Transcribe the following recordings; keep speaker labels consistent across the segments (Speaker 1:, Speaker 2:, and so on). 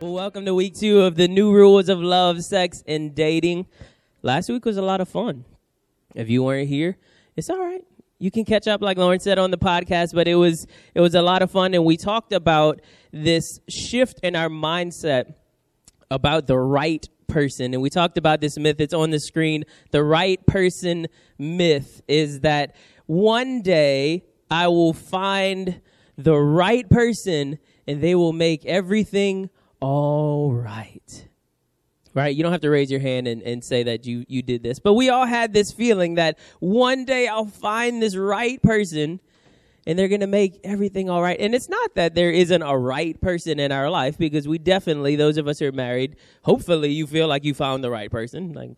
Speaker 1: Well, welcome to week two of the new rules of love, sex, and dating. Last week was a lot of fun. If you weren't here, it's all right. You can catch up, like Lauren said on the podcast, but it was it was a lot of fun, and we talked about this shift in our mindset about the right person, and we talked about this myth. It's on the screen. The right person myth is that one day I will find the right person, and they will make everything all right right? You don't have to raise your hand and, and say that you, you did this. But we all had this feeling that one day I'll find this right person and they're going to make everything all right. And it's not that there isn't a right person in our life because we definitely, those of us who are married, hopefully you feel like you found the right person. Like,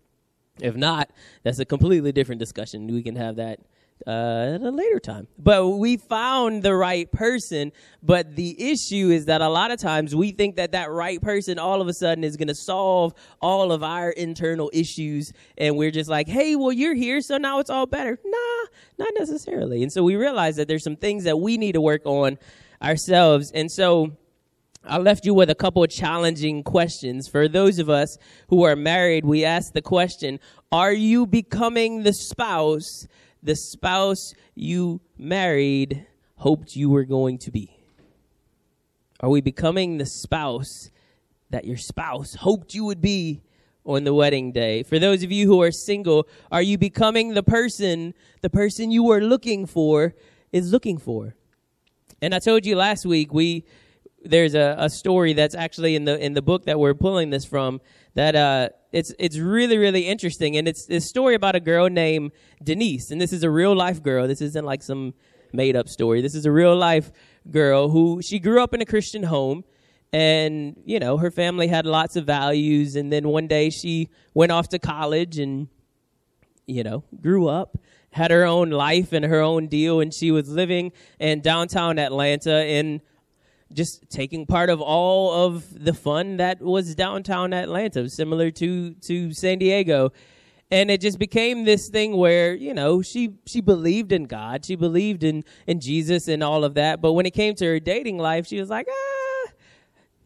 Speaker 1: if not, that's a completely different discussion. We can have that uh, at a later time. But we found the right person. But the issue is that a lot of times we think that that right person all of a sudden is going to solve all of our internal issues. And we're just like, hey, well, you're here, so now it's all better. Nah, not necessarily. And so we realize that there's some things that we need to work on ourselves. And so I left you with a couple of challenging questions. For those of us who are married, we ask the question, are you becoming the spouse the spouse you married hoped you were going to be? Are we becoming the spouse that your spouse hoped you would be on the wedding day? For those of you who are single, are you becoming the person the person you were looking for is looking for? And I told you last week we there's a, a story that's actually in the in the book that we're pulling this from that uh, it's it's really really interesting, and it's this story about a girl named Denise, and this is a real life girl. This isn't like some made up story. This is a real life girl who she grew up in a Christian home, and you know her family had lots of values, and then one day she went off to college and you know grew up had her own life and her own deal. And she was living in downtown Atlanta in just taking part of all of the fun that was downtown Atlanta, similar to to San Diego. And it just became this thing where, you know, she she believed in God, she believed in in Jesus and all of that, but when it came to her dating life, she was like, "Ah,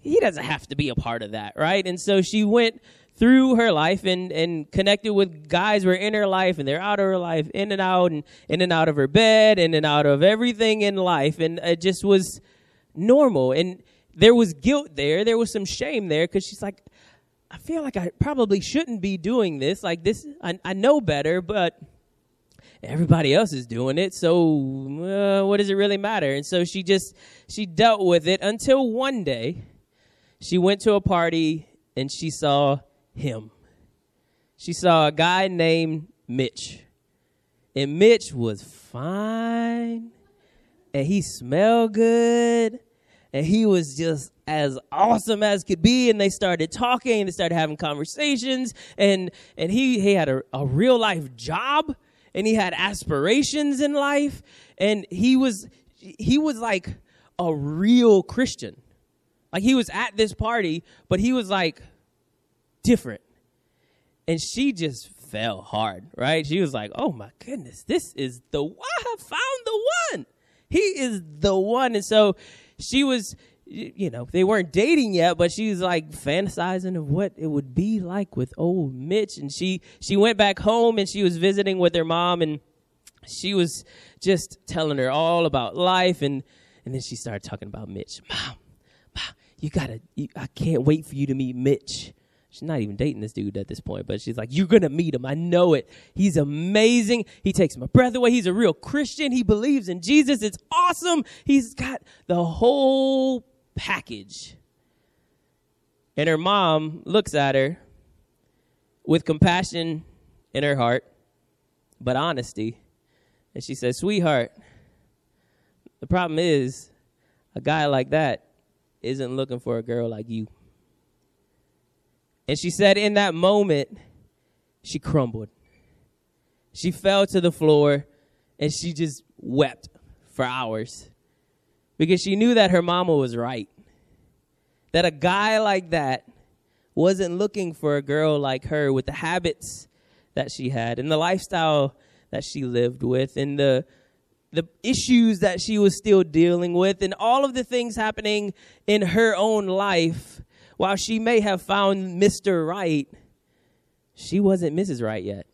Speaker 1: he doesn't have to be a part of that, right?" And so she went through her life and, and connected with guys who are in her life and they're out of her life, in and out and in and out of her bed, in and out of everything in life. And it just was normal. And there was guilt there. There was some shame there because she's like, I feel like I probably shouldn't be doing this. Like this, I, I know better, but everybody else is doing it. So uh, what does it really matter? And so she just she dealt with it until one day she went to a party and she saw him. She saw a guy named Mitch. And Mitch was fine and he smelled good and he was just as awesome as could be and they started talking and they started having conversations and and he he had a, a real life job and he had aspirations in life and he was he was like a real christian. Like he was at this party but he was like different. And she just fell hard right? She was like oh my goodness this is the one i found the one he is the one. And so she was you know they weren't dating yet but she was like fantasizing of what it would be like with old mitch. And she she went back home and she was visiting with her mom and she was just telling her all about life. And and then she started talking about mitch. Mom mom you gotta you, i can't wait for you to meet mitch She's not even dating this dude at this point, but she's like, You're gonna meet him. I know it. He's amazing. He takes my breath away. He's a real Christian. He believes in Jesus. It's awesome. He's got the whole package. And her mom looks at her with compassion in her heart, but honesty. And she says, Sweetheart, the problem is a guy like that isn't looking for a girl like you. And she said, in that moment, she crumbled. She fell to the floor and she just wept for hours because she knew that her mama was right. That a guy like that wasn't looking for a girl like her with the habits that she had and the lifestyle that she lived with and the the issues that she was still dealing with and all of the things happening in her own life while she may have found Mr. Right she wasn't Mrs. Right yet.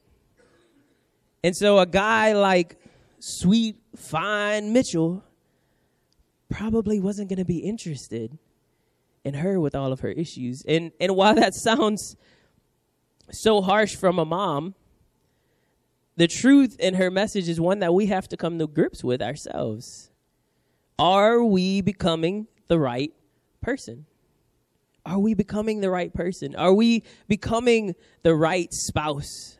Speaker 1: And so a guy like sweet fine Mitchell probably wasn't going to be interested in her with all of her issues. And and while that sounds so harsh from a mom, the truth in her message is one that we have to come to grips with ourselves. Are we becoming the right person? Are we becoming the right person? Are we becoming the right spouse?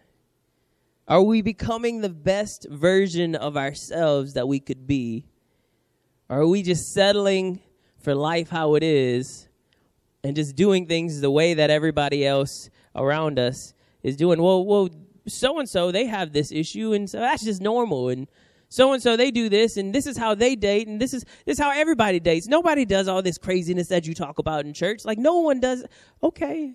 Speaker 1: Are we becoming the best version of ourselves that we could be? Or are we just settling for life how it is and just doing things the way that everybody else around us is doing? Well, well, so and so they have this issue, and so that's just normal. And so and so they do this, and this is how they date, and this is this is how everybody dates. Nobody does all this craziness that you talk about in church. Like no one does. Okay,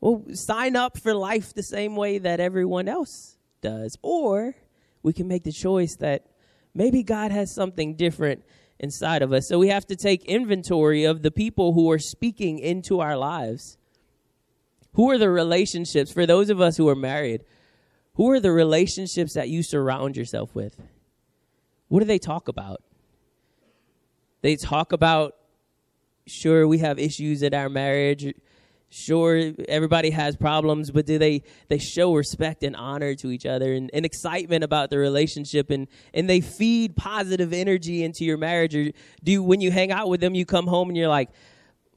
Speaker 1: well, sign up for life the same way that everyone else does, or we can make the choice that maybe God has something different inside of us. So we have to take inventory of the people who are speaking into our lives. Who are the relationships, for those of us who are married, who are the relationships that you surround yourself with? What do they talk about? They talk about, sure, we have issues in our marriage. Sure, everybody has problems, but do they, they show respect and honor to each other and, and excitement about the relationship and, and they feed positive energy into your marriage? Or do when you hang out with them, you come home and you're like,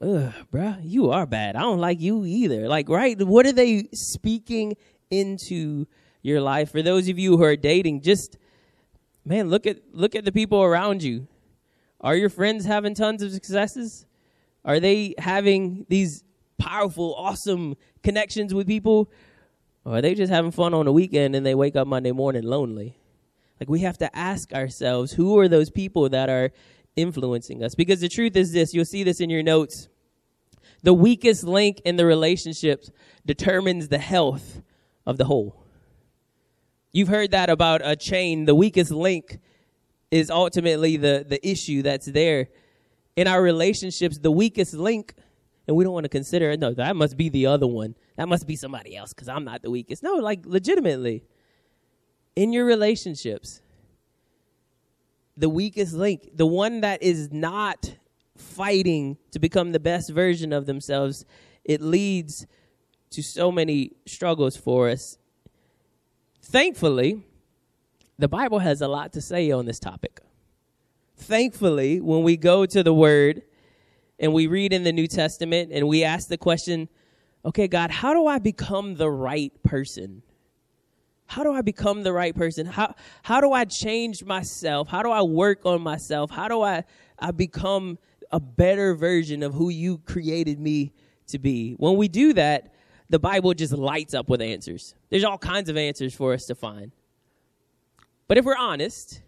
Speaker 1: ugh, bruh, you are bad. I don't like you either. Like, right? What are they speaking into your life? For those of you who are dating, just man, look at look at the people around you. Are your friends having tons of successes? Are they having these powerful, awesome connections with people? Or are they just having fun on the weekend and they wake up Monday morning lonely? Like we have to ask ourselves, who are those people that are influencing us. Because the truth is this you'll see this in your notes. The weakest link in the relationships determines the health of the whole. You've heard that about a chain. The weakest link is ultimately the, the issue that's there. In our relationships, the weakest link, and we don't want to consider it, no, that must be the other one. That must be somebody else because I'm not the weakest. No, like legitimately. In your relationships, the weakest link, the one that is not fighting to become the best version of themselves, it leads to so many struggles for us. Thankfully, the Bible has a lot to say on this topic. Thankfully, when we go to the Word and we read in the New Testament and we ask the question, okay, God, how do I become the right person? how do I become the right person? How how do I change myself? How do I work on myself? How do I I become a better version of who you created me to be? When we do that, the Bible just lights up with answers. There's all kinds of answers for us to find. But if we're honest,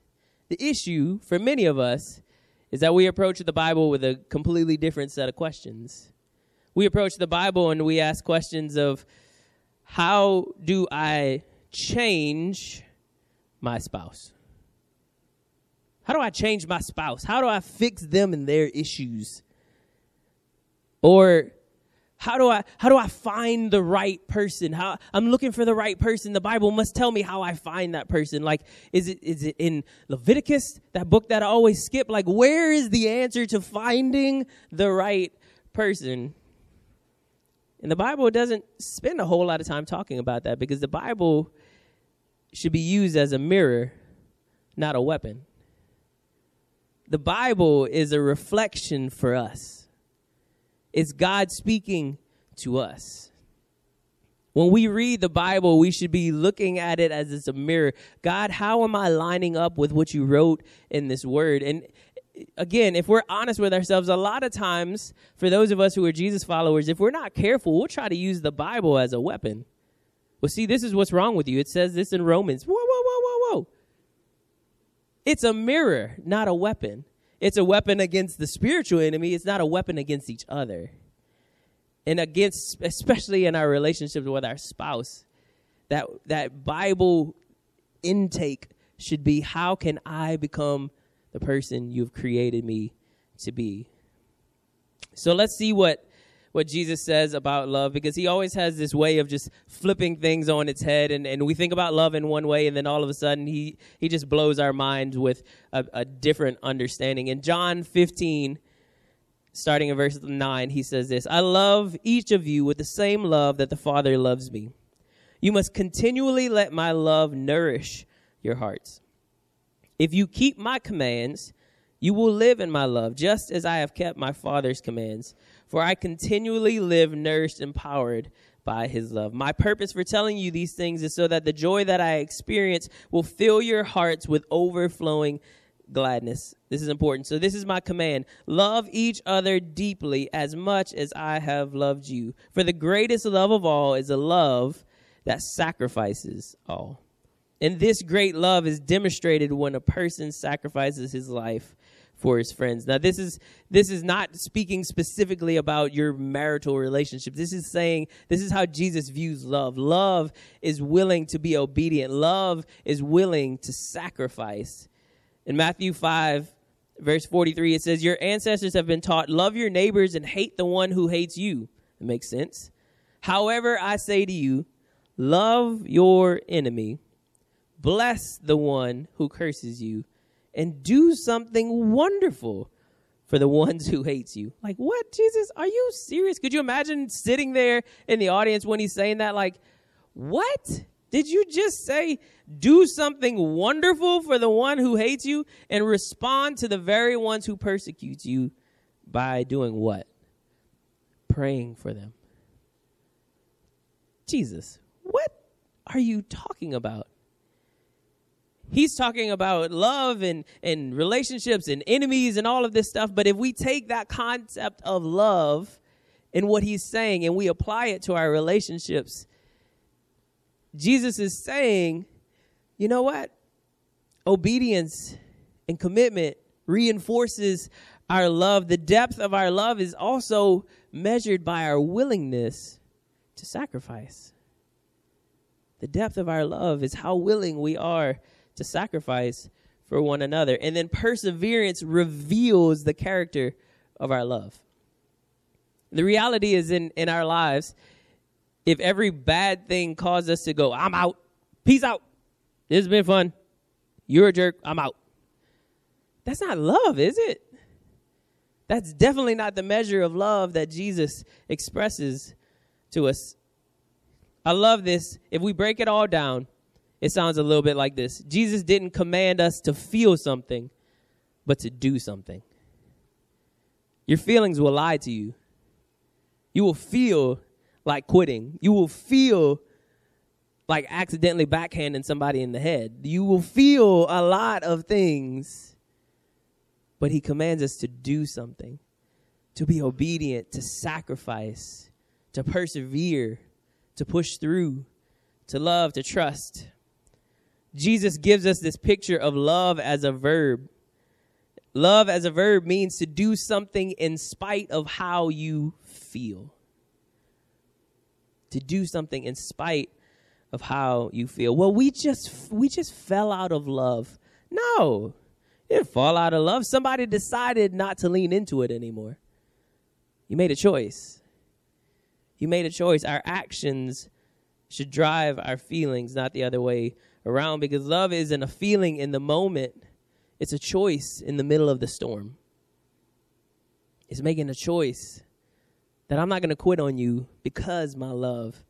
Speaker 1: the issue for many of us is that we approach the Bible with a completely different set of questions. We approach the Bible and we ask questions of how do I change my spouse? How do I change my spouse? How do I fix them and their issues? Or how do I how do I find the right person? How I'm looking for the right person. The Bible must tell me how I find that person. Like is it is it in Leviticus, that book that I always skip? Like where is the answer to finding the right person? And the Bible doesn't spend a whole lot of time talking about that because the Bible should be used as a mirror, not a weapon. The Bible is a reflection for us. It's God speaking to us. When we read the Bible, we should be looking at it as it's a mirror. God, how am I lining up with what you wrote in this word? And again, if we're honest with ourselves, a lot of times, for those of us who are Jesus followers, if we're not careful, we'll try to use the Bible as a weapon. Well, see, this is what's wrong with you. It says this in Romans. Whoa, whoa, whoa, whoa, whoa. It's a mirror, not a weapon. It's a weapon against the spiritual enemy. It's not a weapon against each other. And against, especially in our relationships with our spouse, that, that Bible intake should be how can I become the person you've created me to be? So let's see what what Jesus says about love because he always has this way of just flipping things on its head and, and we think about love in one way and then all of a sudden he, he just blows our minds with a, a different understanding. In John 15, starting in verse 9, he says this I love each of you with the same love that the Father loves me. You must continually let my love nourish your hearts. If you keep my commands, you will live in my love, just as I have kept my Father's commands. For I continually live nourished and powered by his love. My purpose for telling you these things is so that the joy that I experience will fill your hearts with overflowing gladness. This is important. So, this is my command love each other deeply as much as I have loved you. For the greatest love of all is a love that sacrifices all. And this great love is demonstrated when a person sacrifices his life for his friends. Now this is this is not speaking specifically about your marital relationship. This is saying this is how Jesus views love. Love is willing to be obedient. Love is willing to sacrifice. In Matthew 5 verse 43 it says your ancestors have been taught love your neighbors and hate the one who hates you. It makes sense. However, I say to you, love your enemy. Bless the one who curses you and do something wonderful for the ones who hates you. Like, what, Jesus? Are you serious? Could you imagine sitting there in the audience when he's saying that? Like, what? Did you just say do something wonderful for the one who hates you and respond to the very ones who persecute you by doing what? Praying for them. Jesus, what are you talking about? He's talking about love and, and relationships and enemies and all of this stuff. But if we take that concept of love and what he's saying and we apply it to our relationships, Jesus is saying, you know what? Obedience and commitment reinforces our love. The depth of our love is also measured by our willingness to sacrifice. The depth of our love is how willing we are to sacrifice for one another. And then perseverance reveals the character of our love. The reality is in, in our lives, if every bad thing caused us to go, I'm out, peace out, this has been fun, you're a jerk, I'm out. That's not love, is it? That's definitely not the measure of love that Jesus expresses to us. I love this. If we break it all down, it sounds a little bit like this Jesus didn't command us to feel something, but to do something. Your feelings will lie to you. You will feel like quitting. You will feel like accidentally backhanding somebody in the head. You will feel a lot of things, but He commands us to do something, to be obedient, to sacrifice, to persevere, to push through, to love, to trust. Jesus gives us this picture of love as a verb. Love as a verb means to do something in spite of how you feel. To do something in spite of how you feel. Well, we just we just fell out of love. No. Didn't fall out of love. Somebody decided not to lean into it anymore. You made a choice. You made a choice. Our actions should drive our feelings, not the other way around because love isn't a feeling in the moment, it's a choice in the middle of the storm. It's making a choice that I'm not going to quit on you because my love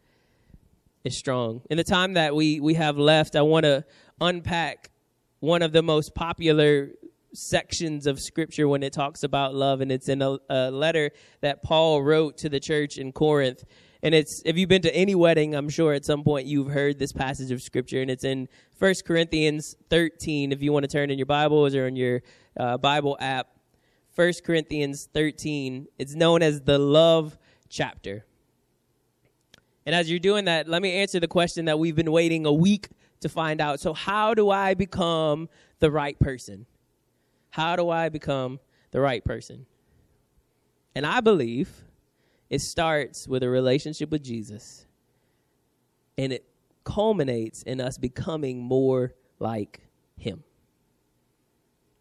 Speaker 1: is strong. In the time that we, we have left, I want to unpack one of the most popular sections of scripture when it talks about love, and it's in a, a letter that Paul wrote to the church in Corinth. And it's if you've been to any wedding, I'm sure at some point you've heard this passage of scripture, and it's in 1 Corinthians 13. If you want to turn in your Bibles or in your uh, Bible app, 1 Corinthians 13. It's known as the love chapter. And as you're doing that, let me answer the question that we've been waiting a week to find out. So, how do I become the right person? How do I become the right person? And I believe it starts with a relationship with Jesus. And it culminates in us becoming more like him.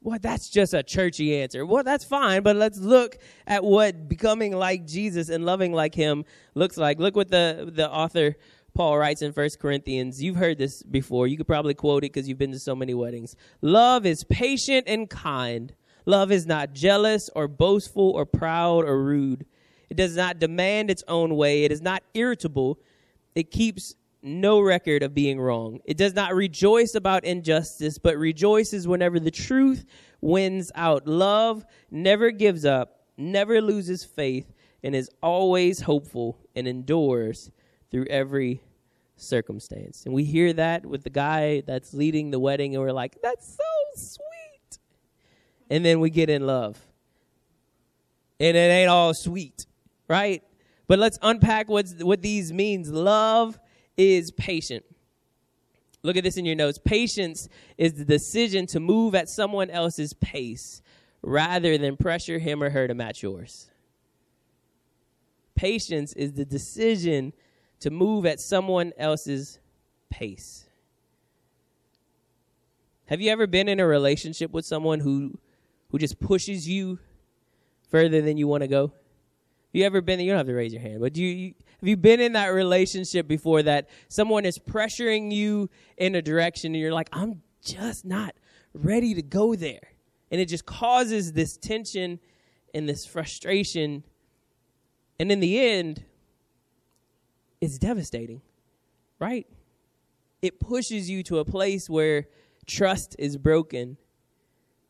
Speaker 1: Well, that's just a churchy answer. Well, that's fine, but let's look at what becoming like Jesus and loving like him looks like. Look what the, the author Paul writes in First Corinthians. You've heard this before. You could probably quote it because you've been to so many weddings. Love is patient and kind. Love is not jealous or boastful or proud or rude. It does not demand its own way. It is not irritable. It keeps no record of being wrong. It does not rejoice about injustice, but rejoices whenever the truth wins out. Love never gives up, never loses faith, and is always hopeful and endures through every circumstance. And we hear that with the guy that's leading the wedding, and we're like, that's so sweet. And then we get in love. And it ain't all sweet, right? But let's unpack what's, what these means. Love is patient. Look at this in your notes. Patience is the decision to move at someone else's pace rather than pressure him or her to match yours. Patience is the decision to move at someone else's pace. Have you ever been in a relationship with someone who who just pushes you further than you want to go? You ever been? You don't have to raise your hand, but do you, you have you been in that relationship before that someone is pressuring you in a direction and you're like, I'm just not ready to go there, and it just causes this tension and this frustration, and in the end, it's devastating, right? It pushes you to a place where trust is broken,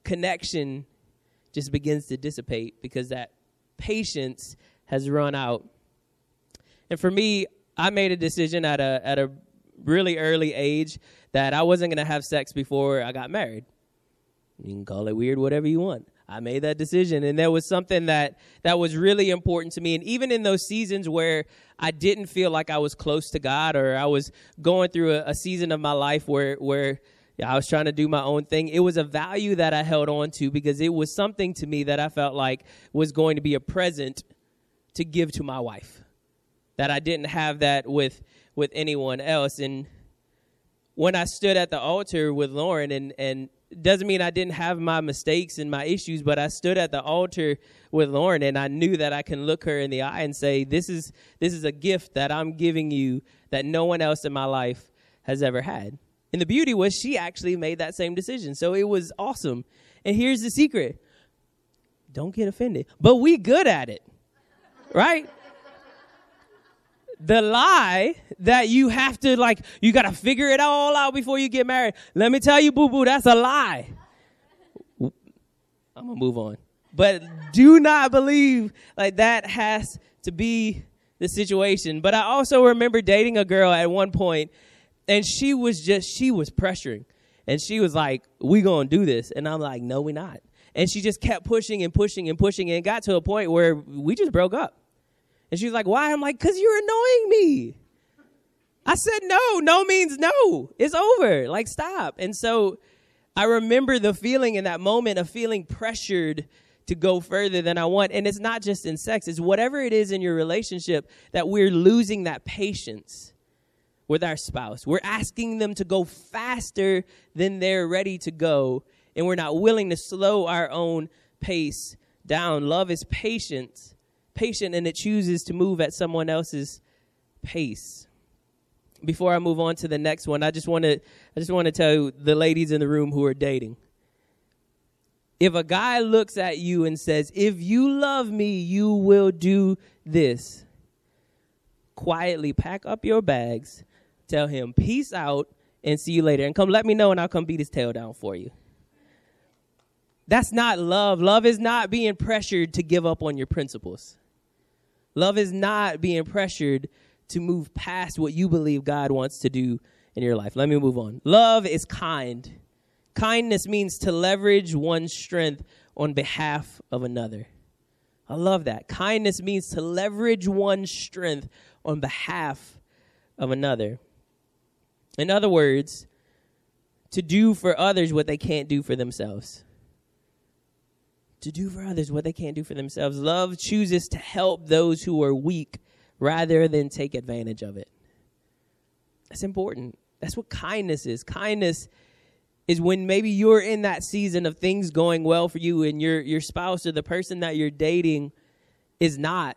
Speaker 1: connection just begins to dissipate because that patience has run out. And for me, I made a decision at a at a really early age that I wasn't going to have sex before I got married. You can call it weird whatever you want. I made that decision and there was something that that was really important to me and even in those seasons where I didn't feel like I was close to God or I was going through a, a season of my life where where I was trying to do my own thing. It was a value that I held on to because it was something to me that I felt like was going to be a present to give to my wife. That I didn't have that with with anyone else and when I stood at the altar with Lauren and and doesn't mean I didn't have my mistakes and my issues, but I stood at the altar with Lauren and I knew that I can look her in the eye and say, This is this is a gift that I'm giving you that no one else in my life has ever had. And the beauty was she actually made that same decision. So it was awesome. And here's the secret. Don't get offended. But we good at it. Right? the lie that you have to like you got to figure it all out before you get married. Let me tell you, boo boo, that's a lie. I'm gonna move on, but do not believe like that has to be the situation. But I also remember dating a girl at one point, and she was just she was pressuring, and she was like, "We gonna do this," and I'm like, "No, we not." And she just kept pushing and pushing and pushing, and it got to a point where we just broke up. And she's like, why? I'm like, because you're annoying me. I said, no, no means no. It's over. Like, stop. And so I remember the feeling in that moment of feeling pressured to go further than I want. And it's not just in sex, it's whatever it is in your relationship that we're losing that patience with our spouse. We're asking them to go faster than they're ready to go, and we're not willing to slow our own pace down. Love is patience patient and it chooses to move at someone else's pace. Before I move on to the next one, I just want to I just want to tell the ladies in the room who are dating. If a guy looks at you and says, "If you love me, you will do this." Quietly pack up your bags, tell him peace out and see you later and come let me know and I'll come beat his tail down for you. That's not love. Love is not being pressured to give up on your principles. Love is not being pressured to move past what you believe God wants to do in your life. Let me move on. Love is kind. Kindness means to leverage one's strength on behalf of another. I love that. Kindness means to leverage one's strength on behalf of another. In other words, to do for others what they can't do for themselves. To do for others what they can't do for themselves. Love chooses to help those who are weak rather than take advantage of it. That's important. That's what kindness is. Kindness is when maybe you're in that season of things going well for you and your your spouse or the person that you're dating is not.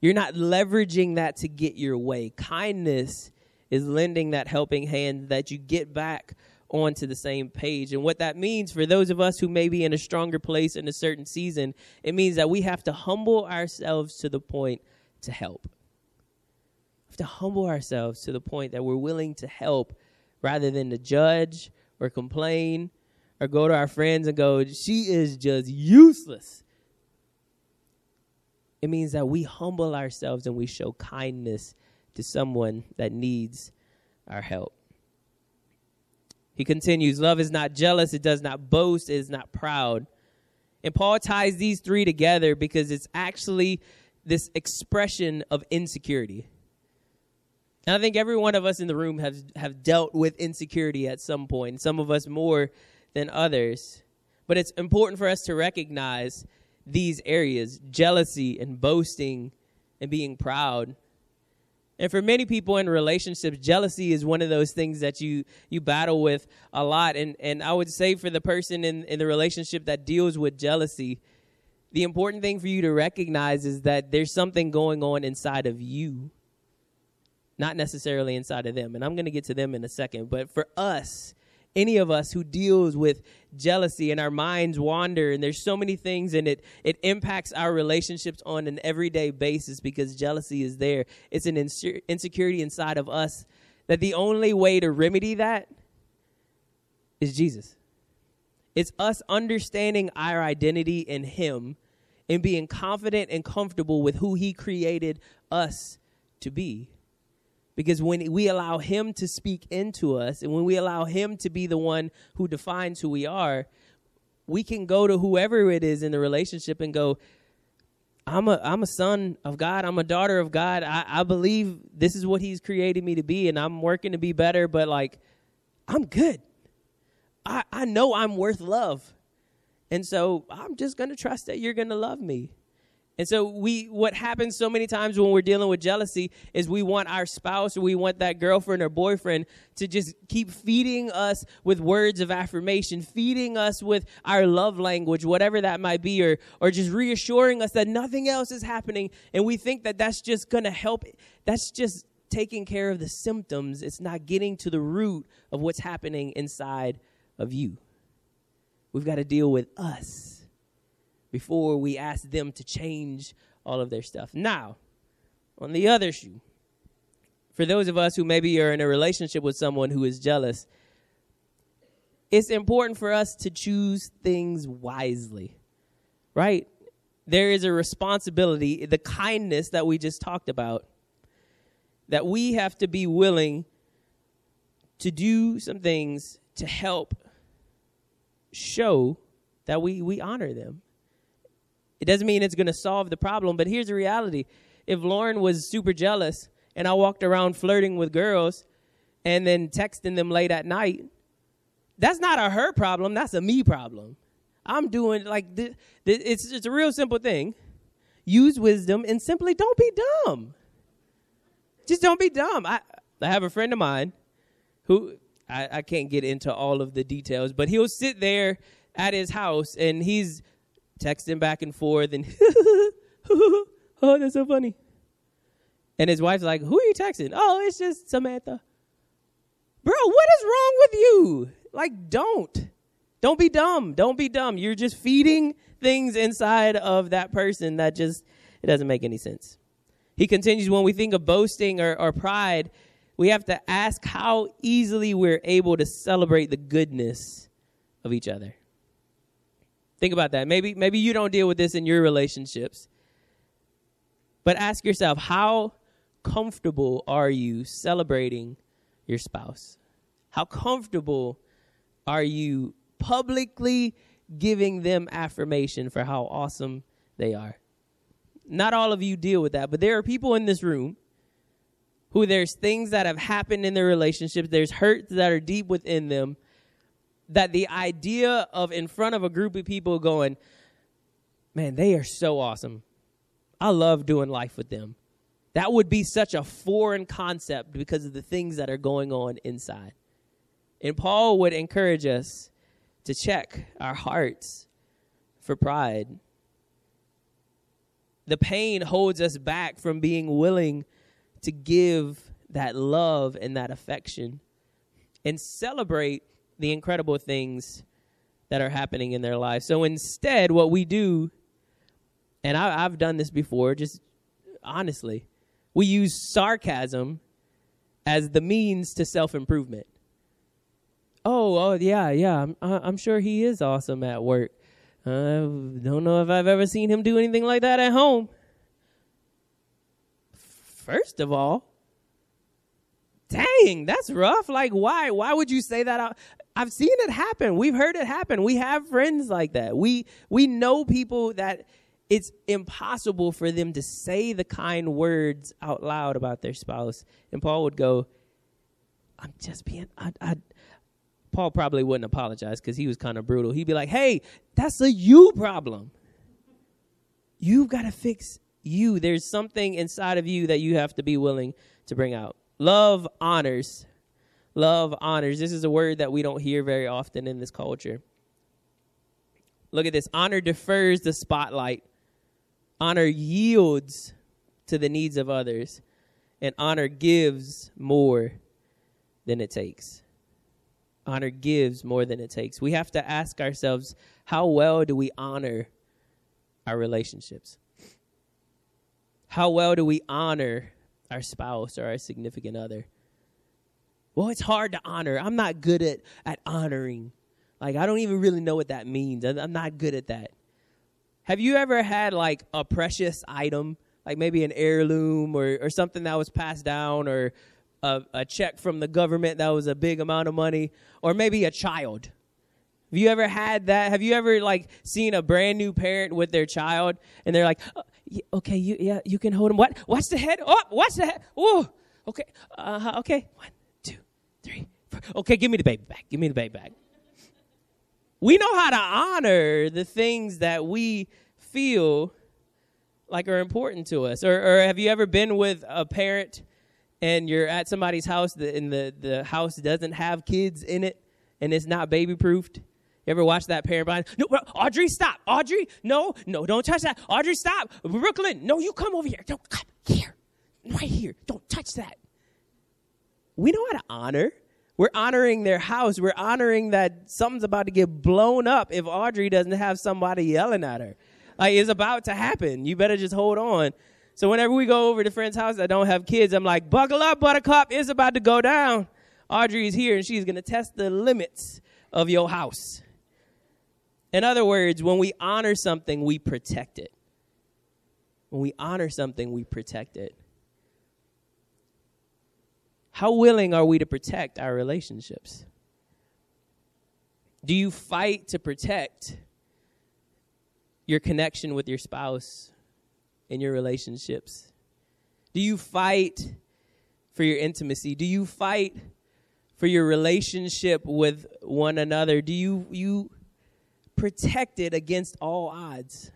Speaker 1: You're not leveraging that to get your way. Kindness is lending that helping hand that you get back onto the same page. And what that means for those of us who may be in a stronger place in a certain season, it means that we have to humble ourselves to the point to help. We have to humble ourselves to the point that we're willing to help rather than to judge or complain or go to our friends and go, she is just useless. It means that we humble ourselves and we show kindness to someone that needs our help. He continues, Love is not jealous, it does not boast, it is not proud. And Paul ties these three together because it's actually this expression of insecurity. And I think every one of us in the room has have dealt with insecurity at some point, some of us more than others. But it's important for us to recognize these areas, jealousy and boasting and being proud. And for many people in relationships, jealousy is one of those things that you you battle with a lot. And and I would say for the person in, in the relationship that deals with jealousy, the important thing for you to recognize is that there's something going on inside of you not necessarily inside of them. And I'm to get to them in a second. But for us, any of us who deals with jealousy and our minds wander and there's so many things and it it impacts our relationships on an everyday basis because jealousy is there. It's an insecurity inside of us that the only way to remedy that is Jesus. It's us understanding our identity in him and being confident and comfortable with who he created us to be because when we allow Him to speak into us and when we allow Him to be the one who defines who we are, we can go to whoever it is in the relationship and go, I'm a I'm a son of God. I'm a daughter of God. I, I believe this is what He's created me to be, and I'm working to be better, but like I'm good. I, I know I'm worth love. And so I'm just gonna trust that you're gonna love me. And so we what happens so many times when we're dealing with jealousy is we want our spouse or we want that girlfriend or boyfriend to just keep feeding us with words of affirmation, feeding us with our love language, whatever that might be or or just reassuring us that nothing else is happening and we think that that's just going to help that's just taking care of the symptoms. It's not getting to the root of what's happening inside of you. We've got to deal with us before we ask them to change all of their stuff. Now, on the other shoe, for those of us who maybe are in a relationship with someone who is jealous, it's important for us to choose things wisely, right? There is a responsibility, the kindness that we just talked about, that we have to be willing to do some things to help show that we, we honor them. It doesn't mean it's going to solve the problem, but here's the reality. If Lauren was super jealous and I walked around flirting with girls and then texting them late at night, that's not a her problem, that's a me problem. I'm doing like th- th- it's it's a real simple thing. Use wisdom and simply don't be dumb. Just don't be dumb. I I have a friend of mine who I, I can't get into all of the details, but he'll sit there at his house and he's texting back and forth and oh, that's so funny. And his wife's like, "Who are you texting?" "Oh, it's just Samantha." Bro, what is wrong with you? Like, don't. Don't be dumb. Don't be dumb. You're just feeding things inside of that person that just it doesn't make any sense. He continues when we think of boasting or, or pride, we have to ask how easily we're able to celebrate the goodness of each other. Think about that. Maybe maybe you don't deal with this in your relationships. But ask yourself, how comfortable are you celebrating your spouse? How comfortable are you publicly giving them affirmation for how awesome they are? Not all of you deal with that, but there are people in this room who there's things that have happened in their relationships, there's hurts that are deep within them, that the idea of in front of a group of people going, man, they are so awesome. I love doing life with them. That would be such a foreign concept because of the things that are going on inside. And Paul would encourage us to check our hearts for pride. The pain holds us back from being willing to give that love and that affection and celebrate the incredible things that are happening in their lives. So instead, what we do, and I, have done this before, just honestly, we use sarcasm as the means to self improvement. Oh, oh yeah, yeah. I'm, I'm sure he is awesome at work. I don't know if I've ever seen him do anything like that at home. First of all, dang, that's rough. Like, why? Why would you say that? I've seen it happen. We've heard it happen. We have friends like that. We we know people that it's impossible for them to say the kind words out loud about their spouse. And Paul would go, "I'm just being." I, I, Paul probably wouldn't apologize because he was kind of brutal. He'd be like, "Hey, that's a you problem. You've got to fix you. There's something inside of you that you have to be willing to bring out." Love honors. Love honors. This is a word that we don't hear very often in this culture. Look at this. Honor defers the spotlight. Honor yields to the needs of others. And honor gives more than it takes. Honor gives more than it takes. We have to ask ourselves how well do we honor our relationships? How well do we honor our spouse or our significant other. Well, it's hard to honor. I'm not good at, at honoring. Like, I don't even really know what that means. I'm not good at that. Have you ever had like a precious item, like maybe an heirloom or, or something that was passed down or a, a check from the government that was a big amount of money or maybe a child? Have you ever had that? Have you ever like seen a brand new parent with their child and they're like, okay, you, yeah, you can hold him. What? Watch the head. Oh, watch the head. Oh, okay. Uh, okay. Three, four. Okay, give me the baby back. Give me the baby back. We know how to honor the things that we feel like are important to us. Or, or have you ever been with a parent and you're at somebody's house and the, the house doesn't have kids in it and it's not baby proofed? You ever watch that parent behind? No, Audrey, stop. Audrey, no, no, don't touch that. Audrey, stop. Brooklyn, no, you come over here. Don't come here. Right here. Don't touch that. We know how to honor. We're honoring their house. We're honoring that something's about to get blown up if Audrey doesn't have somebody yelling at her. Like it's about to happen. You better just hold on. So whenever we go over to friends' house that don't have kids, I'm like, buckle up, buttercup. It's about to go down. Audrey is here and she's going to test the limits of your house. In other words, when we honor something, we protect it. When we honor something, we protect it. How willing are we to protect our relationships? Do you fight to protect your connection with your spouse in your relationships? Do you fight for your intimacy? Do you fight for your relationship with one another? Do you you protect it against all odds?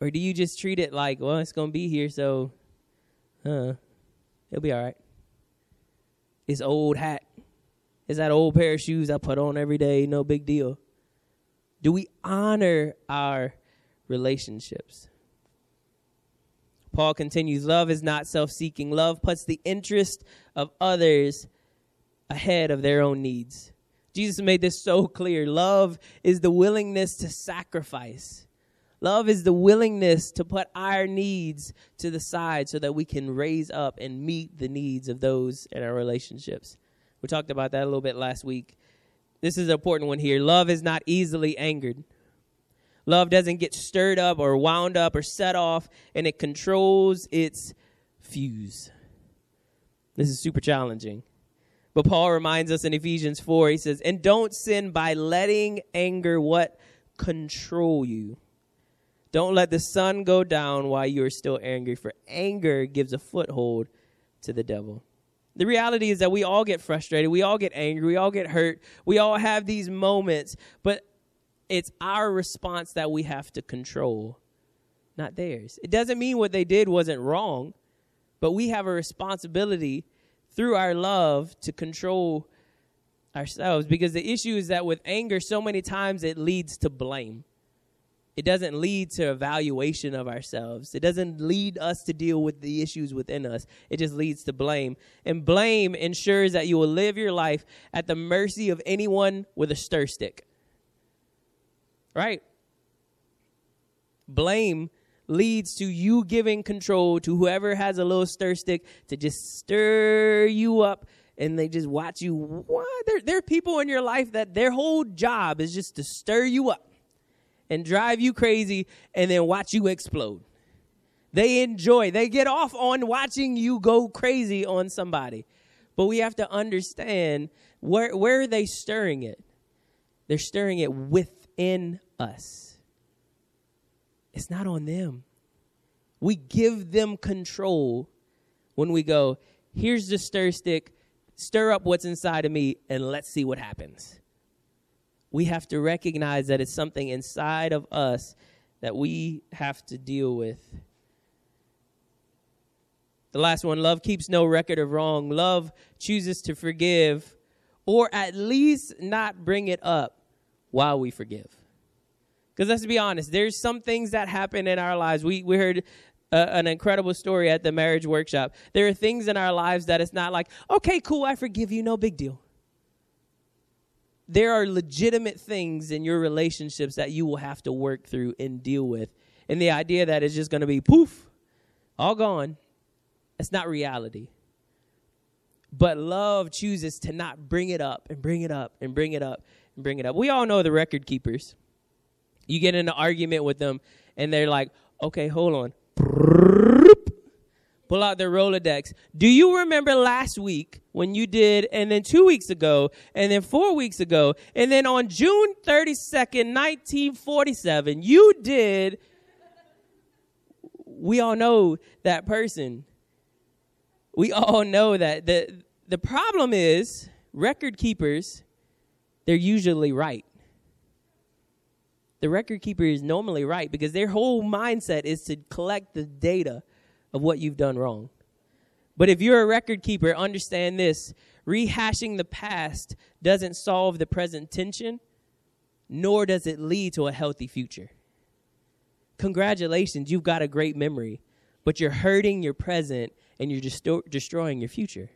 Speaker 1: Or do you just treat it like, well, it's going to be here, so uh, it'll be all right? It's old hat. It's that old pair of shoes I put on every day, no big deal. Do we honor our relationships? Paul continues Love is not self seeking. Love puts the interest of others ahead of their own needs. Jesus made this so clear. Love is the willingness to sacrifice. Love is the willingness to put our needs to the side so that we can raise up and meet the needs of those in our relationships. We talked about that a little bit last week. This is an important one here. Love is not easily angered. Love doesn't get stirred up or wound up or set off, and it controls its fuse. This is super challenging. But Paul reminds us in Ephesians 4, he says, And don't sin by letting anger what? Control you. Don't let the sun go down while you are still angry, for anger gives a foothold to the devil. The reality is that we all get frustrated, we all get angry, we all get hurt, we all have these moments, but it's our response that we have to control, not theirs. It doesn't mean what they did wasn't wrong, but we have a responsibility through our love to control ourselves because the issue is that with anger, so many times it leads to blame. It doesn't lead to evaluation of ourselves. It doesn't lead us to deal with the issues within us. It just leads to blame. And blame ensures that you will live your life at the mercy of anyone with a stir stick. Right? Blame leads to you giving control to whoever has a little stir stick to just stir you up and they just watch you. What? There, there are people in your life that their whole job is just to stir you up and drive you crazy and then watch you explode. They enjoy, they get off on watching you go crazy on somebody. But we have to understand where, where are they stirring it? They're stirring it within us. It's not on them. We give them control when we go, here's the stir stick, stir up what's inside of me, and let's see what happens we have to recognize that it's something inside of us that we have to deal with. The last one love keeps no record of wrong. Love chooses to forgive or at least not bring it up while we forgive. Because let's be honest, there's some things that happen in our lives. We, we heard uh, an incredible story at the marriage workshop. There are things in our lives that it's not like, okay, cool, I forgive you, no big deal there are legitimate things in your relationships that you will have to work through and deal with. And the idea that it's just going to be poof, all gone, it's not reality. But love chooses to not bring it up and bring it up and bring it up and bring it up. We all know the record keepers. You get in an argument with them and they're like, okay, hold on pull out their Rolodex. Do you remember last week when you did, and then two weeks ago, and then four weeks ago, and then on June 32nd, 1947, you did. We all know that person. We all know that. The, the problem is, record keepers, they're usually right. The record keeper is normally right because their whole mindset is to collect the data of what you've done wrong. But if you're a record keeper, understand this rehashing the past doesn't solve the present tension, nor does it lead to a healthy future. Congratulations, you've got a great memory, but you're hurting your present and you're just destroying your future.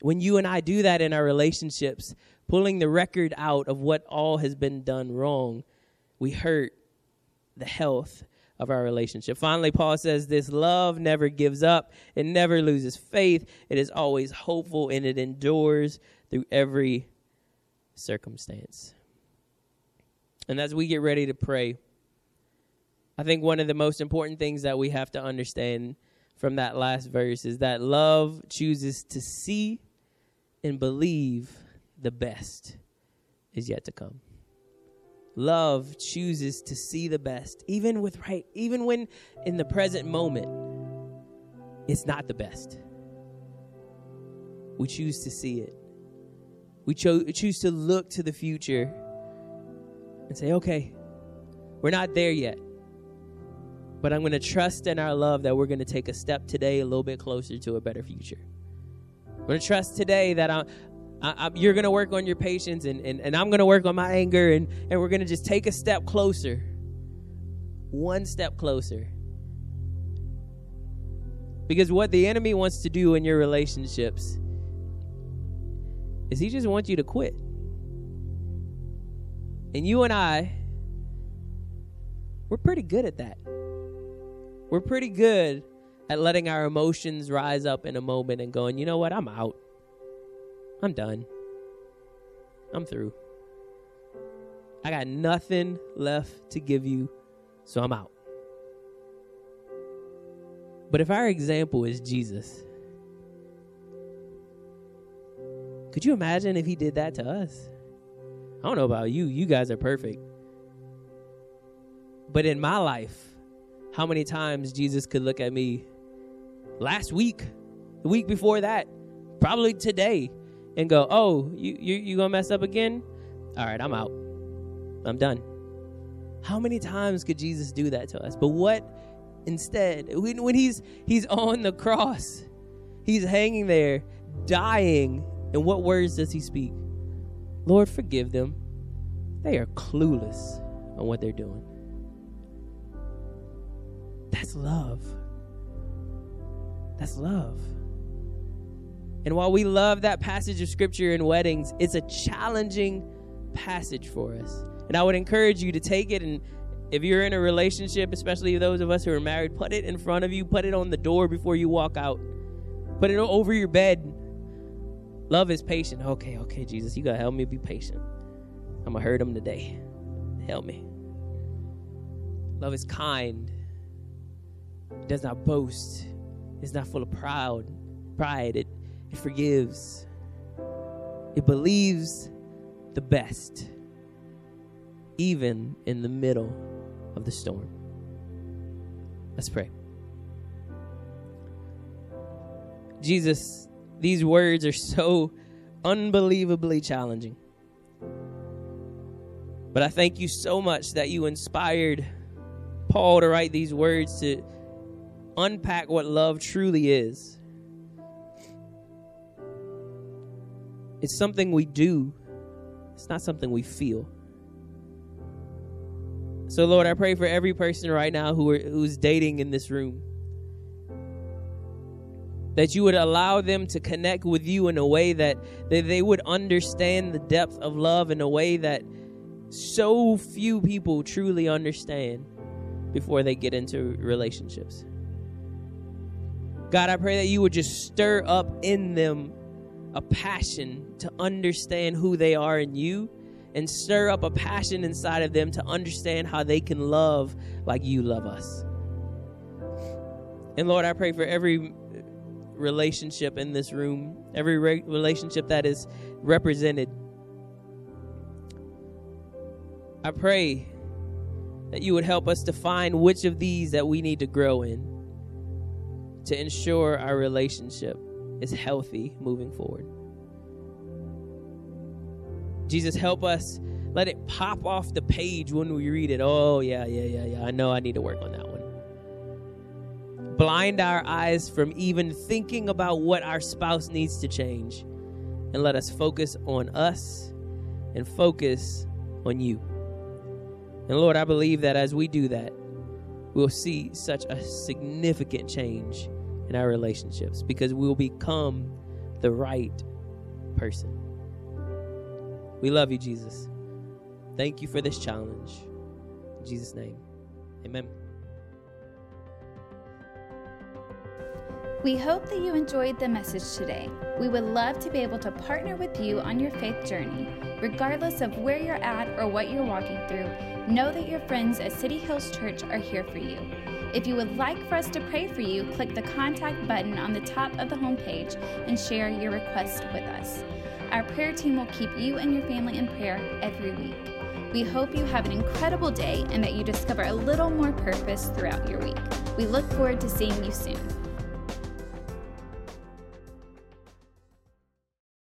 Speaker 1: When you and I do that in our relationships, pulling the record out of what all has been done wrong, we hurt the health of our relationship. Finally, Paul says this love never gives up, it never loses faith, it is always hopeful, and it endures through every circumstance. And as we get ready to pray, I think one of the most important things that we have to understand from that last verse is that love chooses to see and believe the best is yet to come love chooses to see the best. Even with right even when in the present moment it's not the best. We choose to see it. We cho- choose to look to the future and say okay we're not there yet but i'm going to trust in our love that we're going to take a step today a little bit closer to a better future. I'm going to trust today that I'm, I, I, you're going to work on your patience, and, and, and I'm going to work on my anger, and, and we're going to just take a step closer. One step closer. Because what the enemy wants to do in your relationships is he just wants you to quit. And you and I, we're pretty good at that. We're pretty good at letting our emotions rise up in a moment and going, you know what, I'm out. I'm done. I'm through. I got nothing left to give you, so I'm out. But if our example is Jesus, could you imagine if he did that to us? I don't know about you. You guys are perfect. But in my life, how many times Jesus could look at me last week, the week before that, probably today, and go, "Oh, you you you gonna mess up again? All right, I'm out. I'm done." How many times could Jesus do that to us? But what instead? When, when he's he's on the cross, he's hanging there, dying, and what words does he speak? Lord, forgive them. They are clueless on what they're doing. That's love. That's love. And while we love that passage of scripture in weddings, it's a challenging passage for us. And I would encourage you to take it and if you're in a relationship, especially those of us who are married, put it in front of you, put it on the door before you walk out. Put it over your bed. Love is patient. Okay, okay, Jesus, you got to help me be patient. I'm going to hurt him today. Help me. Love is kind. It does not boast. It's not full of proud, pride. It, forgives. It believes the best, even in the middle of the storm. Let's pray. Jesus, these words are so unbelievably challenging. But I thank you so much that you inspired Paul to write these words to unpack what love truly is. It's something we do, it's not something we feel. So, Lord, I pray for every person right now who are, who's dating in this room that you would allow them to connect with you in a way that, that they would understand the depth of love in a way that so few people truly understand before they get into relationships. God, I pray that you would just stir up in them a passion to understand who they are in you and stir up a passion inside of them to understand how they can love like you love us. And Lord, I pray for every relationship in this room, every re- relationship that is represented. I pray that you would help us to find which of these that we need to grow in to ensure our relationship is healthy moving forward. Jesus, help us let it pop off the page when we read it. Oh, yeah, yeah, yeah, yeah. I know I need to work on that one. Blind our eyes from even thinking about what our spouse needs to change and let us focus on us and focus on you. And Lord, I believe that as we do that, we'll see such a significant change in our relationships because we'll become the right person. We love you, Jesus. Thank you for this challenge. In Jesus' name, amen.
Speaker 2: We hope that you enjoyed the message today. We would love to be able to partner with you on your faith journey. Regardless of where you're at or what you're walking through, know that your friends at City Hills Church are here for you. If you would like for us to pray for you, click the contact button on the top of the homepage and share your request with us. Our prayer team will keep you and your family in prayer every week. We hope you have an incredible day and that you discover a little more purpose throughout your week. We look forward to seeing you soon.